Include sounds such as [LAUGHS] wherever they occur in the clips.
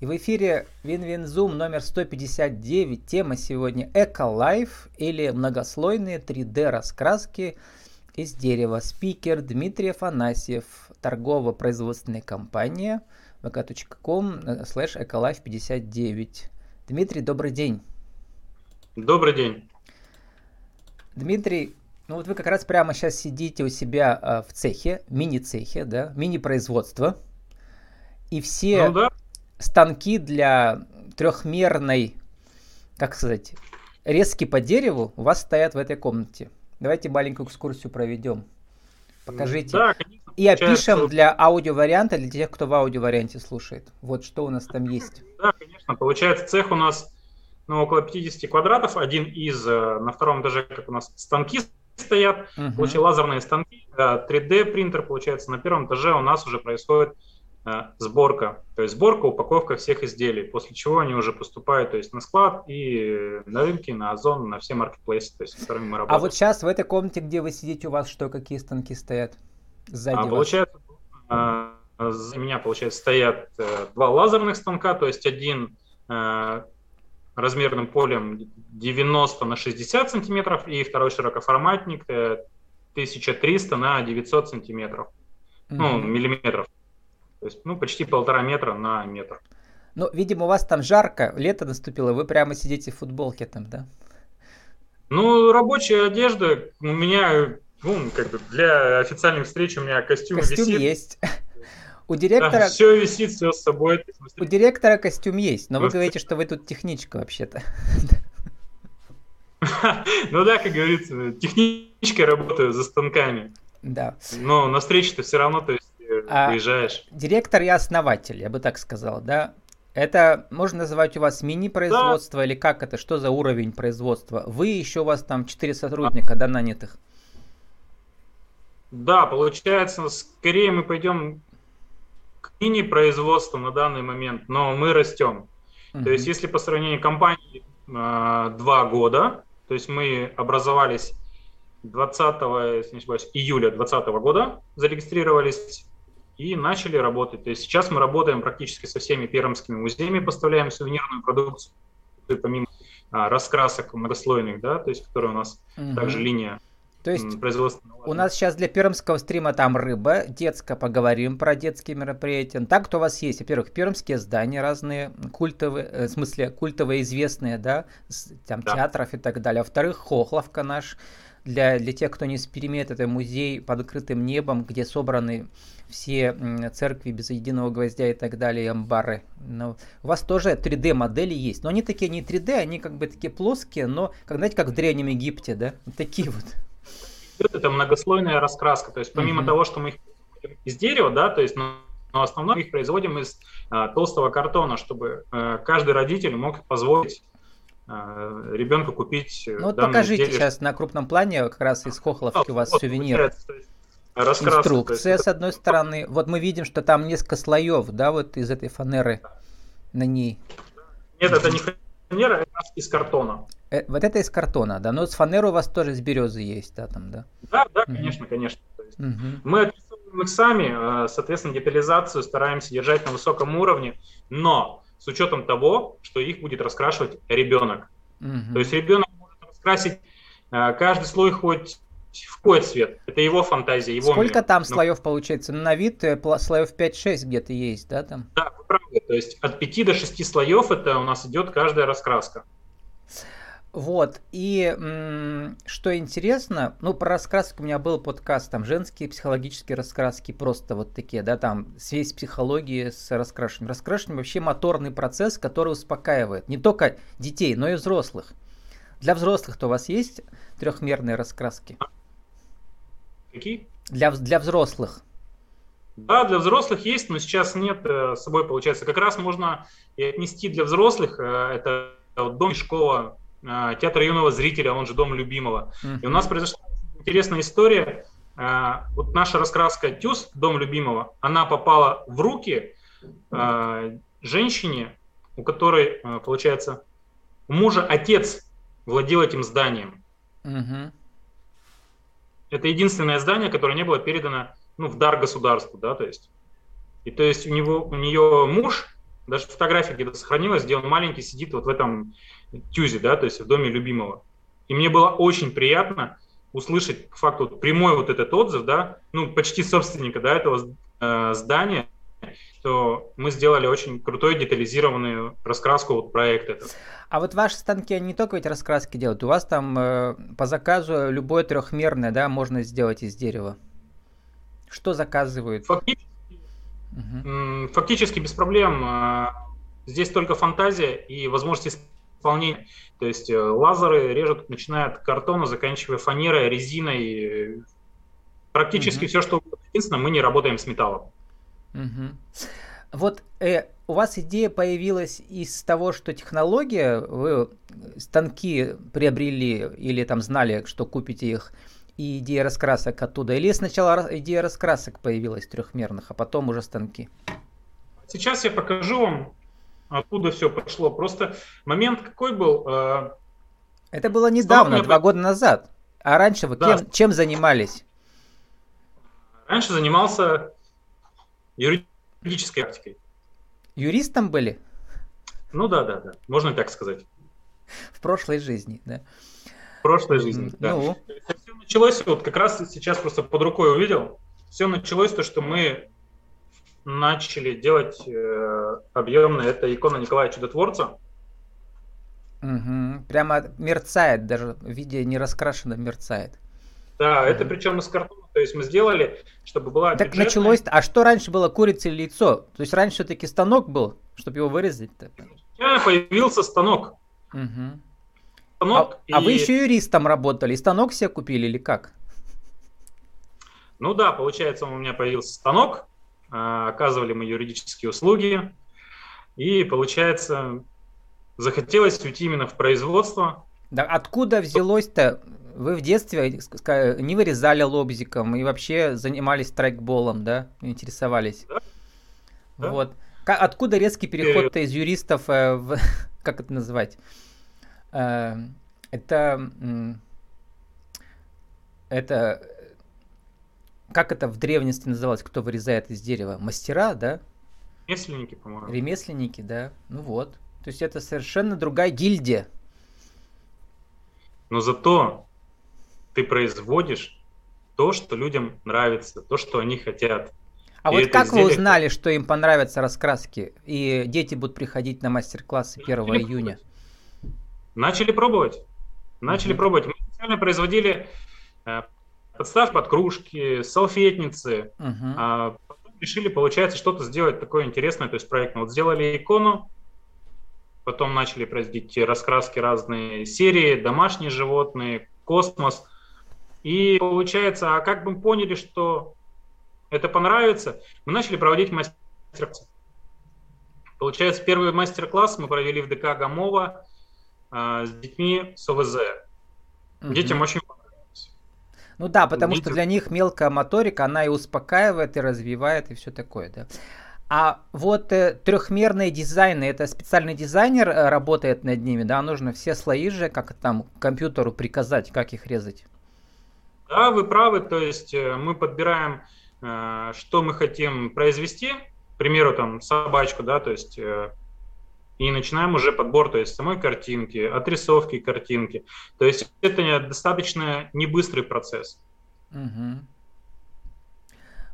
И в эфире WinWin Zoom номер 159. Тема сегодня EcoLife или многослойные 3D раскраски из дерева. Спикер Дмитрий Афанасьев, торгово-производственная компания vk.com slash ecolife59. Дмитрий, добрый день. Добрый день. Дмитрий, ну вот вы как раз прямо сейчас сидите у себя э, в цехе, мини-цехе, да, мини-производство. И все ну, да станки для трехмерной, как сказать, резки по дереву у вас стоят в этой комнате. Давайте маленькую экскурсию проведем. Покажите. Да, конечно, и опишем для аудиоварианта, для тех, кто в аудиоварианте слушает. Вот что у нас там есть. Да, конечно. Получается, цех у нас ну, около 50 квадратов. Один из, э, на втором этаже, как у нас станки стоят, угу. получили лазерные станки, 3D принтер, получается, на первом этаже у нас уже происходит Э, сборка, то есть сборка, упаковка всех изделий, после чего они уже поступают то есть на склад и на рынки, на Озон, на все маркетплейсы, то есть, с которыми мы работаем. А вот сейчас в этой комнате, где вы сидите, у вас что, какие станки стоят сзади а, вас? Получается, э, за меня, получается, стоят э, два лазерных станка, то есть один размерным полем 90 на 60 сантиметров и второй широкоформатник 1300 на 900 сантиметров, mm-hmm. ну, миллиметров. То есть, ну, почти полтора метра на метр. Ну, видимо, у вас там жарко, лето наступило, вы прямо сидите в футболке там, да? Ну, рабочая одежда у меня, ну, как бы для официальных встреч у меня костюм, костюм висит. есть. [LAUGHS] У директора... Да, все висит, все с собой. У директора костюм есть, но вы говорите, что вы тут техничка вообще-то. [LAUGHS] Ну да, как говорится, техничкой работаю за станками. Да. Но на встрече-то все равно, то есть а. Директор и основатель, я бы так сказал, да? Это можно называть у вас мини-производство да. или как это? Что за уровень производства? Вы еще у вас там 4 сотрудника, да, нанятых? Да, получается, скорее мы пойдем к мини-производству на данный момент, но мы растем. uh То есть, если по сравнению компании э, два года, то есть мы образовались 20, если не ошибаюсь, июля 2020 года, зарегистрировались и начали работать. То есть сейчас мы работаем практически со всеми пермскими музеями, поставляем сувенирную продукцию, помимо а, раскрасок многослойных, да, то есть которые у нас угу. также линия то есть у нас сейчас для пермского стрима там рыба, детская, поговорим про детские мероприятия. Так, кто у вас есть? Во-первых, пермские здания разные, культовые, э, в смысле, культовые известные, да, там да. театров и так далее. Во-вторых, Хохловка наш, для, для тех, кто не с перемет, это музей под открытым небом, где собраны все церкви без единого гвоздя и так далее, амбары. Но у вас тоже 3D-модели есть, но они такие не 3D, они как бы такие плоские, но, как, знаете, как в Древнем Египте, да? Такие вот. Это многослойная раскраска, то есть помимо uh-huh. того, что мы их из дерева, да, то есть но, но основном их производим из а, толстого картона, чтобы а, каждый родитель мог позволить ребенку купить. Ну вот покажите изделие. сейчас на крупном плане как раз из хохловки у вас вот, сувенир. Инструкция с одной стороны. Вот мы видим, что там несколько слоев, да, вот из этой фанеры на ней. Нет, это не фанера, это из картона. Э, вот это из картона, да. Но с фанеры у вас тоже из березы есть, да, там, да? Да, да, угу. конечно, конечно. угу. Мы описываем их сами, э, соответственно, детализацию стараемся держать на высоком уровне, но с учетом того, что их будет раскрашивать ребенок. Угу. То есть ребенок может раскрасить э, каждый слой хоть в какой цвет. Это его фантазия, его Сколько мир. там ну, слоев получается? На вид э, слоев 5-6 где-то есть, да? Там? Да, вы правы. То есть от 5 до 6 слоев это у нас идет каждая раскраска. Вот, и м- что интересно, ну, про раскраски у меня был подкаст, там, женские психологические раскраски, просто вот такие, да, там, связь психологии с раскрашиванием. Раскрашивание вообще моторный процесс, который успокаивает не только детей, но и взрослых. Для взрослых-то у вас есть трехмерные раскраски? Какие? Для, для взрослых. Да, для взрослых есть, но сейчас нет э, с собой, получается. Как раз можно и отнести для взрослых, э, это дом школа театр юного зрителя, он же дом любимого. Mm-hmm. И у нас произошла интересная история. А, вот наша раскраска Тюз, дом любимого, она попала в руки а, женщине, у которой, получается, у мужа отец владел этим зданием. Mm-hmm. Это единственное здание, которое не было передано ну, в дар государству, да, то есть. И то есть у него, у нее муж даже фотография где-то сохранилась, где он маленький сидит вот в этом тюзе, да, то есть в доме любимого. И мне было очень приятно услышать по факту вот прямой вот этот отзыв, да, ну, почти собственника, да, этого э, здания, что мы сделали очень крутой детализированную раскраску вот проекта. А вот ваши станки они не только эти раскраски делают, у вас там э, по заказу любое трехмерное, да, можно сделать из дерева. Что заказывают? Фактически, угу. фактически без проблем. А, здесь только фантазия и возможность исполнения. То есть э, лазеры режут, начиная от картона, заканчивая фанерой, резиной. Практически угу. все, что единственное, мы не работаем с металлом. Угу. Вот э, у вас идея появилась из того, что технология, вы станки приобрели или там знали, что купите их, и идея раскрасок оттуда? Или сначала идея раскрасок появилась трехмерных, а потом уже станки? Сейчас я покажу вам, откуда все пошло. Просто момент какой был? Э, Это было недавно, два года назад. А раньше вы да. кем, чем занимались? Раньше занимался юридической практикой. Юристом были? Ну да, да, да. Можно так сказать. В прошлой жизни, да. В прошлой жизни, да. Ну. Началось, вот как раз сейчас просто под рукой увидел, все началось то, что мы начали делать э, объемно, это икона Николая Чудотворца. Угу. Прямо мерцает, даже в виде не раскрашено мерцает. Да, угу. это причем из картона, то есть мы сделали, чтобы была Так бюджетная... началось, а что раньше было, курица или яйцо? То есть раньше все-таки станок был, чтобы его вырезать? -то? появился станок. Угу станок. А, и... а вы еще юристом работали, станок себе купили или как? Ну да, получается, у меня появился станок, а, оказывали мы юридические услуги, и получается, захотелось уйти именно в производство. Да откуда взялось-то? Вы в детстве не вырезали лобзиком и вообще занимались трекболом, да? Интересовались. Да. Вот. Откуда резкий переход-то из юристов э, в... [LAUGHS] Как это называть? Э, это, это, как это в древности называлось, кто вырезает из дерева? Мастера, да? Ремесленники, по-моему. Ремесленники, да. Ну вот. То есть это совершенно другая гильдия. Но зато ты производишь то, что людям нравится, то, что они хотят. А и вот как изделие... вы узнали, что им понравятся раскраски, и дети будут приходить на мастер-классы 1 июня? Начали пробовать. Начали mm-hmm. пробовать. Мы специально производили э, подставки под кружки, салфетницы. Mm-hmm. А потом решили, получается, что-то сделать такое интересное, то есть проектно. Вот сделали икону, потом начали производить раскраски разные серии, домашние животные, космос. И получается, а как бы мы поняли, что это понравится, мы начали проводить мастер-классы. Получается, первый мастер-класс мы провели в ДК Гамова а, с детьми с ОВЗ. Угу. Детям очень понравилось. Ну да, потому Дети... что для них мелкая моторика, она и успокаивает, и развивает, и все такое, да. А вот э, трехмерные дизайны, это специальный дизайнер э, работает над ними, да? Нужно все слои же, как там компьютеру приказать, как их резать. Да, вы правы, то есть э, мы подбираем, э, что мы хотим произвести, к примеру, там собачку, да, то есть э, и начинаем уже подбор, то есть самой картинки, отрисовки картинки. То есть это достаточно не быстрый процесс. Угу.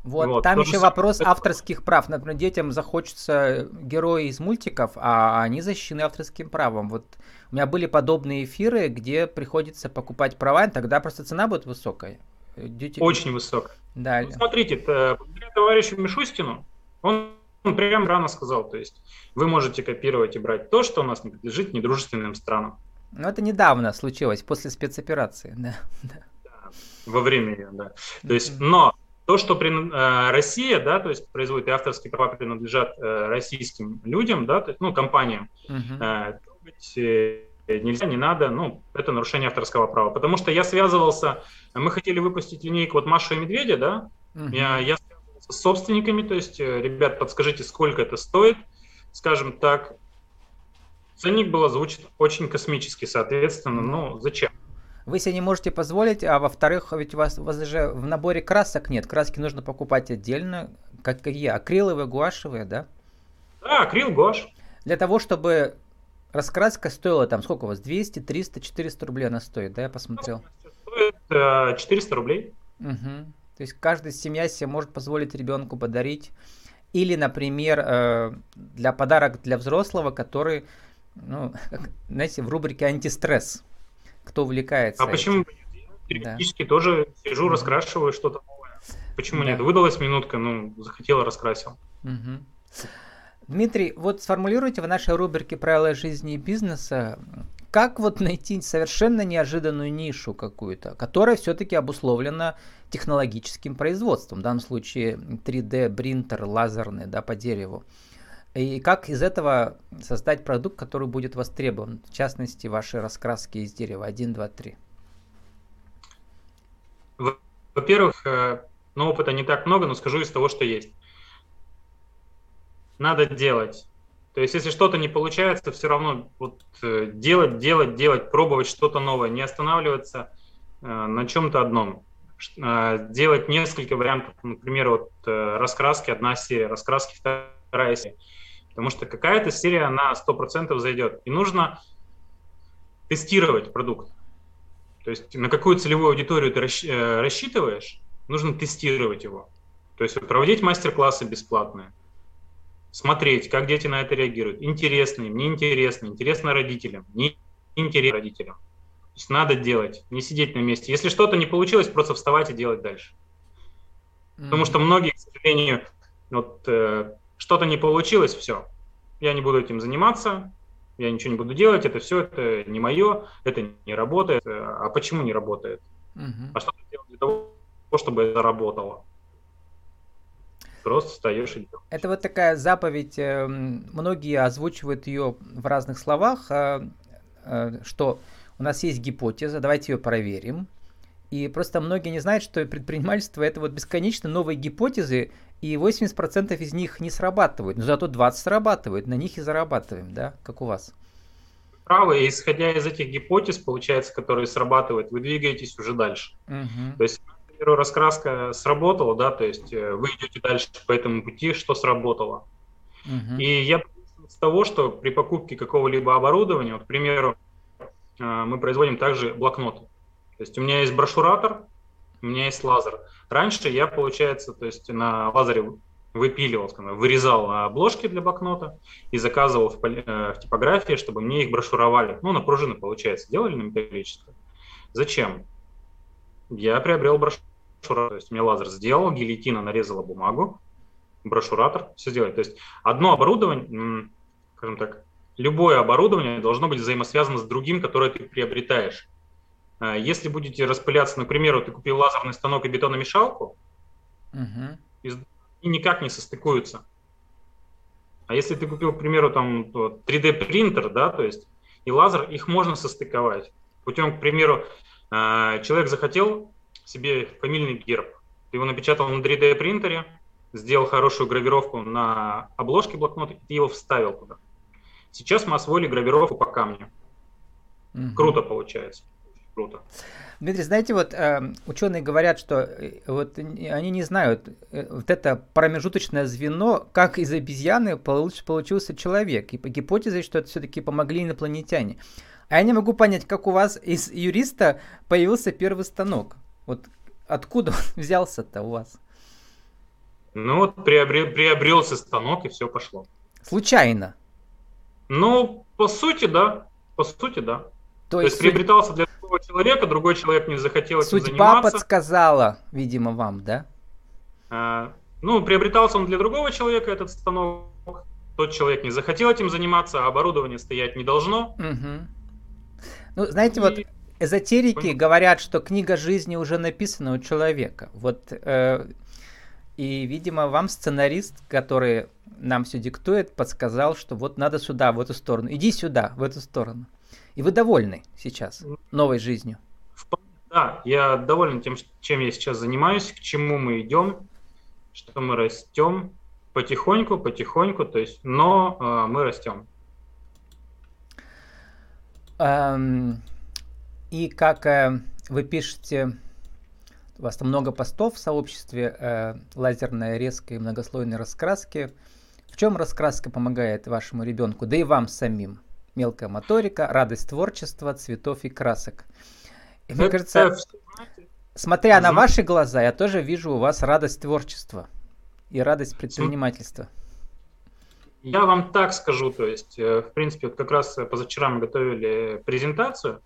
Вот, вот, там еще вопрос авторских прав. Например, детям захочется герои из мультиков, а они защищены авторским правом. Вот у меня были подобные эфиры, где приходится покупать права, и тогда просто цена будет высокая. Дети... Очень высокая. Да. Ну, смотрите, благодаря товарищу Мишустину, он он прям рано сказал, то есть вы можете копировать и брать то, что у нас не принадлежит недружественным странам. Ну, это недавно случилось, после спецоперации, да. да. Во время ее, да. То есть, но то, что при, э, Россия, да, то есть производит и авторские права принадлежат э, российским людям, да, то есть, ну, компаниям, uh-huh. э, э, нельзя, не надо, ну, это нарушение авторского права. Потому что я связывался, мы хотели выпустить линейку вот Маша и Медведя, да, uh-huh. я, я с собственниками, то есть, э, ребят, подскажите, сколько это стоит, скажем так, ценник был озвучен очень космический, соответственно, ну, зачем? Вы себе не можете позволить, а во-вторых, ведь у вас, у вас даже в наборе красок нет, краски нужно покупать отдельно, как какие, акриловые, гуашевые, да? Да, акрил, гуашь. Для того, чтобы раскраска стоила там, сколько у вас, 200, 300, 400 рублей она стоит, да, я посмотрел? Стоит э, 400 рублей. Угу. То есть каждая семья себе может позволить ребенку подарить. Или, например, э, для подарок для взрослого, который, ну, [LAUGHS] знаете, в рубрике антистресс. Кто увлекается. А этим. почему периодически да. тоже сижу, раскрашиваю что-то новое. Почему да. нет? Выдалась минутка, ну, захотела, раскрасил. Угу. Дмитрий, вот сформулируйте в нашей рубрике «Правила жизни и бизнеса», как вот найти совершенно неожиданную нишу какую-то, которая все-таки обусловлена технологическим производством, в данном случае 3D принтер лазерный, да, по дереву. И как из этого создать продукт, который будет востребован, в частности, ваши раскраски из дерева 1, 2, 3? Во-первых, э, ну, опыта не так много, но скажу из того, что есть. Надо делать. То есть, если что-то не получается, все равно вот, э, делать, делать, делать, пробовать что-то новое, не останавливаться э, на чем-то одном. Э, делать несколько вариантов, например, вот раскраски, одна серия, раскраски, вторая серия. Потому что какая-то серия на 100% зайдет. И нужно тестировать продукт. То есть на какую целевую аудиторию ты рассчитываешь, нужно тестировать его. То есть проводить мастер-классы бесплатные смотреть, как дети на это реагируют. Интересно им, неинтересно, интересно родителям, не интересно родителям. То есть надо делать, не сидеть на месте. Если что-то не получилось, просто вставать и делать дальше. Mm-hmm. Потому что многие, к сожалению, вот э, что-то не получилось, все, я не буду этим заниматься, я ничего не буду делать, это все, это не мое, это не работает. А почему не работает? Mm-hmm. А что ты делаешь для того, чтобы это работало? Просто встаешь и делаешь. Это вот такая заповедь, эм, многие озвучивают ее в разных словах, э, э, что у нас есть гипотеза, давайте ее проверим. И просто многие не знают, что предпринимательство это вот бесконечно новые гипотезы, и 80% из них не срабатывают, но зато 20 срабатывают, на них и зарабатываем, да, как у вас. Правы, и исходя из этих гипотез, получается, которые срабатывают, вы двигаетесь уже дальше. Угу. То есть примеру, раскраска сработала, да, то есть э, вы идете дальше по этому пути, что сработало. Uh-huh. И я с того, что при покупке какого-либо оборудования, вот, к примеру, э, мы производим также блокноты. То есть у меня есть брошюратор, у меня есть лазер. Раньше я, получается, то есть на лазере выпиливал, вырезал обложки для блокнота и заказывал в, э, в типографии, чтобы мне их брошюровали. Ну, на пружины, получается, делали на металлическое. Зачем? Я приобрел брошюру брошюра, то есть мне лазер сделал, гильотина нарезала бумагу, брошюратор все сделает. То есть одно оборудование, скажем так, любое оборудование должно быть взаимосвязано с другим, которое ты приобретаешь. А если будете распыляться, например, ты купил лазерный станок и бетономешалку, угу. и никак не состыкуются. А если ты купил, к примеру, там 3D принтер, да, то есть и лазер, их можно состыковать. Путем, к примеру, а, человек захотел себе фамильный герб. Ты его напечатал на 3D принтере, сделал хорошую гравировку на обложке блокнота, и ты его вставил туда. Сейчас мы освоили гравировку по камню. Угу. Круто получается. Круто. Дмитрий, знаете, вот э, ученые говорят, что э, вот они не знают, э, вот это промежуточное звено, как из обезьяны получ, получился человек. И по гипотезе, что это все-таки помогли инопланетяне. А я не могу понять, как у вас из юриста появился первый станок. Вот откуда он [LAUGHS] взялся-то у вас? Ну вот приобрел, приобрелся станок и все пошло. Случайно? Ну, по сути, да. По сути, да. То, То есть, есть приобретался для другого человека, другой человек не захотел этим Судьба заниматься. подсказала, видимо, вам, да? А, ну, приобретался он для другого человека, этот станок. Тот человек не захотел этим заниматься, а оборудование стоять не должно. Угу. Ну, знаете, и... вот эзотерики говорят, что книга жизни уже написана у человека. Вот э, и, видимо, вам сценарист, который нам все диктует, подсказал, что вот надо сюда, в эту сторону. Иди сюда, в эту сторону. И вы довольны сейчас новой жизнью? Да, я доволен тем, чем я сейчас занимаюсь, к чему мы идем, что мы растем потихоньку, потихоньку, то есть, но э, мы растем. Um... И как э, вы пишете, у вас там много постов в сообществе э, лазерной резкой многослойной раскраски. В В чем раскраска помогает вашему ребенку, да и вам самим? Мелкая моторика, радость творчества, цветов и красок. И мне кажется, смотря на ваши глаза, я тоже вижу у вас радость творчества и радость предпринимательства. Я вам так скажу, то есть, э, в принципе, вот как раз позавчера мы готовили презентацию,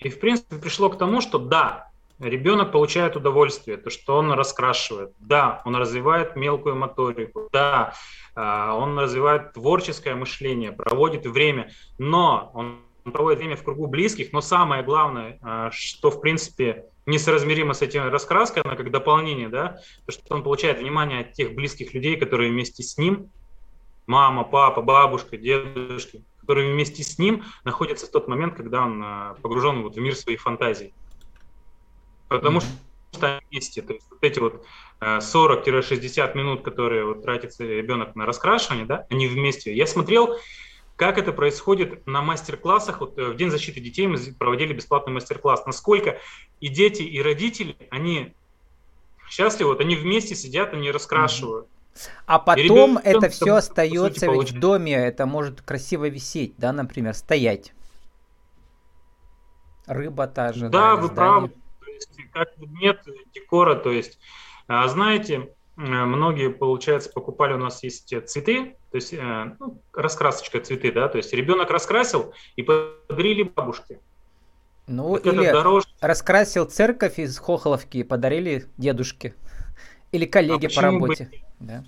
и, в принципе, пришло к тому, что да, ребенок получает удовольствие, то, что он раскрашивает, да, он развивает мелкую моторику, да, а, он развивает творческое мышление, проводит время, но он проводит время в кругу близких, но самое главное, а, что, в принципе, несоразмеримо с этим раскраской, она как дополнение, да, то, что он получает внимание от тех близких людей, которые вместе с ним, мама, папа, бабушка, дедушки, которые вместе с ним находятся в тот момент, когда он а, погружен вот в мир своих фантазий. Потому mm-hmm. что вместе, то есть вот эти вот 40-60 минут, которые вот тратится ребенок на раскрашивание, да, они вместе. Я смотрел, как это происходит на мастер-классах. Вот э, в День защиты детей мы проводили бесплатный мастер-класс. Насколько и дети, и родители, они счастливы, вот они вместе сидят, они раскрашивают. А потом это все остается ведь получить. в доме, это может красиво висеть, да, например, стоять. Рыба та же. Да, вы правы. То есть, как нет декора, то есть, а, знаете, многие, получается, покупали у нас есть цветы, то есть э, ну, раскрасочка цветы, да, то есть ребенок раскрасил и подарили бабушке. Ну, так или дороже. раскрасил церковь из Хохоловки и подарили дедушке. Или коллеге а по работе. Бы... Да.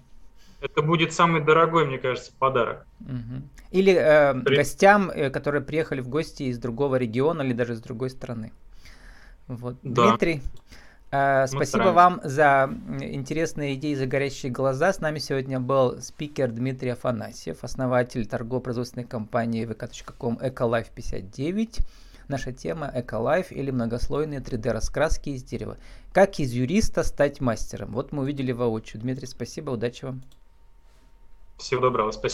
Это будет самый дорогой, мне кажется, подарок. Угу. Или э, При... гостям, э, которые приехали в гости из другого региона или даже из другой страны. Вот. Да. Дмитрий, Э, спасибо вам за интересные идеи, за горящие глаза. С нами сегодня был спикер Дмитрий Афанасьев, основатель торгово-производственной компании vk.com Ecolife 59. Наша тема Ecolife или многослойные 3D-раскраски из дерева. Как из юриста стать мастером? Вот мы увидели воочию. Дмитрий, спасибо, удачи вам. Всего доброго, спасибо.